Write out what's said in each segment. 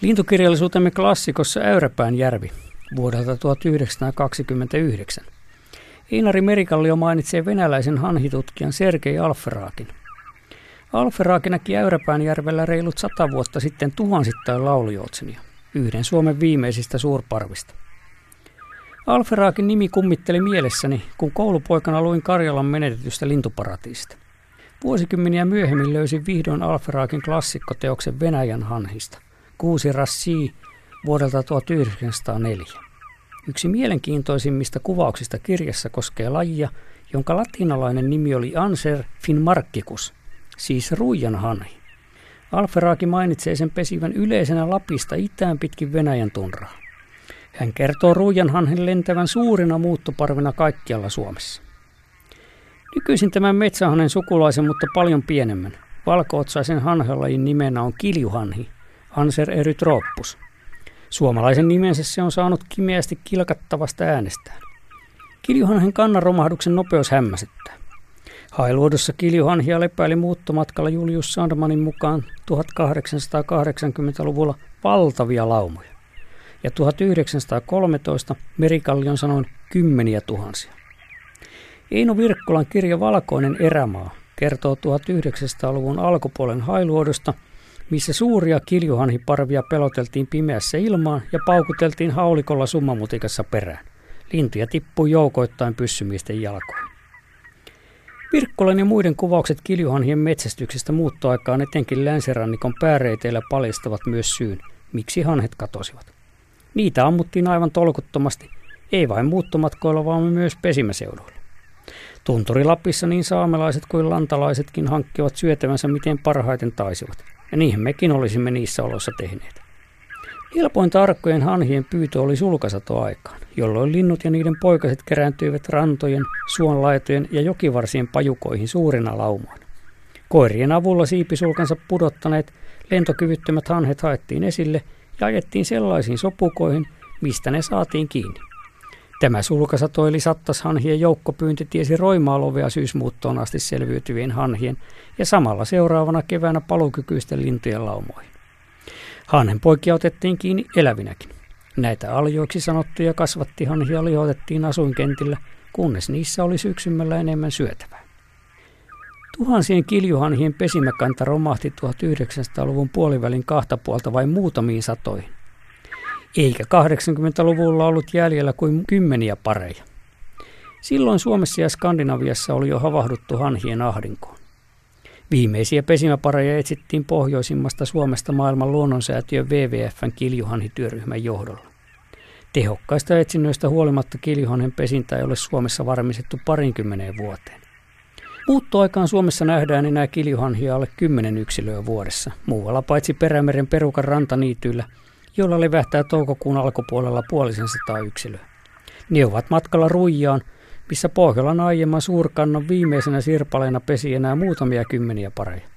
Lintukirjallisuutemme klassikossa Äyräpään järvi vuodelta 1929. Einari Merikallio mainitsee venäläisen hanhitutkijan Sergei Alferaakin. Alferaaki näki Äyräpään järvellä reilut sata vuotta sitten tuhansittain laulujoutsenia, yhden Suomen viimeisistä suurparvista. Alferaakin nimi kummitteli mielessäni, kun koulupoikana luin Karjalan menetetystä lintuparatiisista. Vuosikymmeniä myöhemmin löysin vihdoin Alferaakin klassikkoteoksen Venäjän hanhista – Kuusi Rassi vuodelta 1904. Yksi mielenkiintoisimmista kuvauksista kirjassa koskee lajia, jonka latinalainen nimi oli Anser finmarkkicus, siis ruijanhanhi. Alferaaki mainitsee sen pesivän yleisenä Lapista itään pitkin Venäjän tunraa. Hän kertoo ruijanhanhen lentävän suurina muuttoparvina kaikkialla Suomessa. Nykyisin tämän metsähanen sukulaisen, mutta paljon pienemmän. Valkootsaisen hanhelajin nimenä on kiljuhanhi – Anser erytroppus. Suomalaisen nimensä se on saanut kimeästi kilkattavasta äänestään. Kiljuhanhen kannanromahduksen nopeus hämmäsyttää. Hailuodossa kiljuhanhia lepäili muuttomatkalla Julius Sandmanin mukaan 1880-luvulla valtavia laumoja. Ja 1913 Merikallion sanoin kymmeniä tuhansia. Eino Virkkolan kirja Valkoinen erämaa kertoo 1900-luvun alkupuolen hailuodosta – missä suuria kiljuhanhiparvia peloteltiin pimeässä ilmaan ja paukuteltiin haulikolla summamutikassa perään. Lintuja tippui joukoittain pyssymiesten jalkoihin. Virkkolan ja muiden kuvaukset kiljuhanhien metsästyksestä muuttoaikaan etenkin länsirannikon pääreiteillä paljastavat myös syyn, miksi hanhet katosivat. Niitä ammuttiin aivan tolkuttomasti, ei vain muuttomatkoilla, vaan myös pesimäseuduilla. Tunturilapissa niin saamelaiset kuin lantalaisetkin hankkivat syötävänsä miten parhaiten taisivat – ja niihin mekin olisimme niissä oloissa tehneet. Helpoin tarkkojen hanhien pyytö oli sulkasatoaikaan, jolloin linnut ja niiden poikaset kerääntyivät rantojen, suonlaitojen ja jokivarsien pajukoihin suurina laumoina. Koirien avulla siipisulkansa pudottaneet lentokyvyttömät hanhet haettiin esille ja ajettiin sellaisiin sopukoihin, mistä ne saatiin kiinni. Tämä sulkasato eli sattashanhien joukkopyynti tiesi roimaa lovea syysmuuttoon asti selviytyvien hanhien ja samalla seuraavana keväänä palukykyisten lintujen laumoihin. Hanhenpoikia otettiin kiinni elävinäkin. Näitä aljoiksi sanottuja kasvattihanhia lihotettiin asuinkentillä, kunnes niissä oli syksymällä enemmän syötävää. Tuhansien kiljuhanhien pesimäkanta romahti 1900-luvun puolivälin kahta puolta vain muutamiin satoihin eikä 80-luvulla ollut jäljellä kuin kymmeniä pareja. Silloin Suomessa ja Skandinaviassa oli jo havahduttu hanhien ahdinkoon. Viimeisiä pesimäpareja etsittiin pohjoisimmasta Suomesta maailman luonnonsäätiön WWFn kiljuhanhityöryhmän johdolla. Tehokkaista etsinnöistä huolimatta kiljuhanhen pesintä ei ole Suomessa varmistettu parinkymmeneen vuoteen. Muuttoaikaan Suomessa nähdään enää kiljuhanhia alle kymmenen yksilöä vuodessa, muualla paitsi Perämeren perukan rantaniityillä – jolla levähtää toukokuun alkupuolella puolisen sataa yksilöä. Ne ovat matkalla Ruijaan, missä Pohjolan aiemman suurkannon viimeisenä sirpaleena pesi enää muutamia kymmeniä pareja.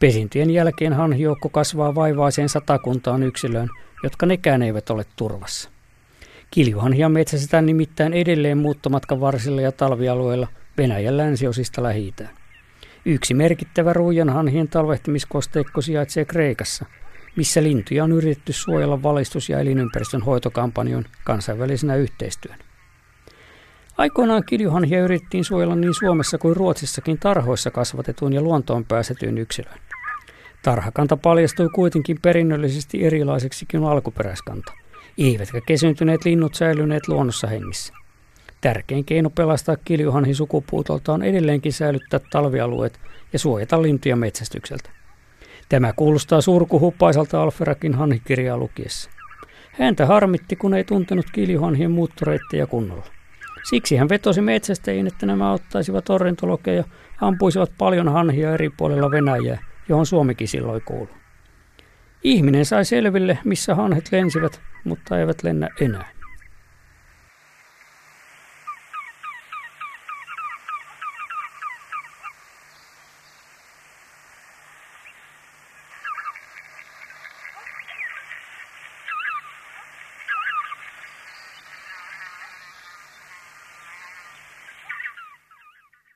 Pesintyjen jälkeen hanhijoukko kasvaa vaivaiseen satakuntaan yksilöön, jotka nekään eivät ole turvassa. Kiljuhanhia metsästetään nimittäin edelleen muuttomatkan varsilla ja talvialueilla Venäjän länsiosista lähi Yksi merkittävä ruijanhanhien talvehtimiskosteikko sijaitsee Kreikassa – missä lintuja on yritetty suojella valistus- ja elinympäristön hoitokampanjon kansainvälisenä yhteistyönä. Aikoinaan kiljuhanhia yritettiin suojella niin Suomessa kuin Ruotsissakin tarhoissa kasvatetun ja luontoon pääsetyn yksilön. Tarhakanta paljastui kuitenkin perinnöllisesti erilaiseksi kuin alkuperäiskanta, eivätkä kesyntyneet linnut säilyneet luonnossa hengissä. Tärkein keino pelastaa kiljuhanhi sukupuutolta on edelleenkin säilyttää talvialueet ja suojata lintuja metsästykseltä. Tämä kuulostaa surkuhuppaisalta Alferakin hanhikirjaa lukiessa. Häntä harmitti, kun ei tuntenut kiljuhanhien muuttoreittejä kunnolla. Siksi hän vetosi metsästäjiin, että nämä ottaisivat ornitologeja ja ampuisivat paljon hanhia eri puolilla Venäjää, johon Suomikin silloin kuului. Ihminen sai selville, missä hanhet lensivät, mutta eivät lennä enää.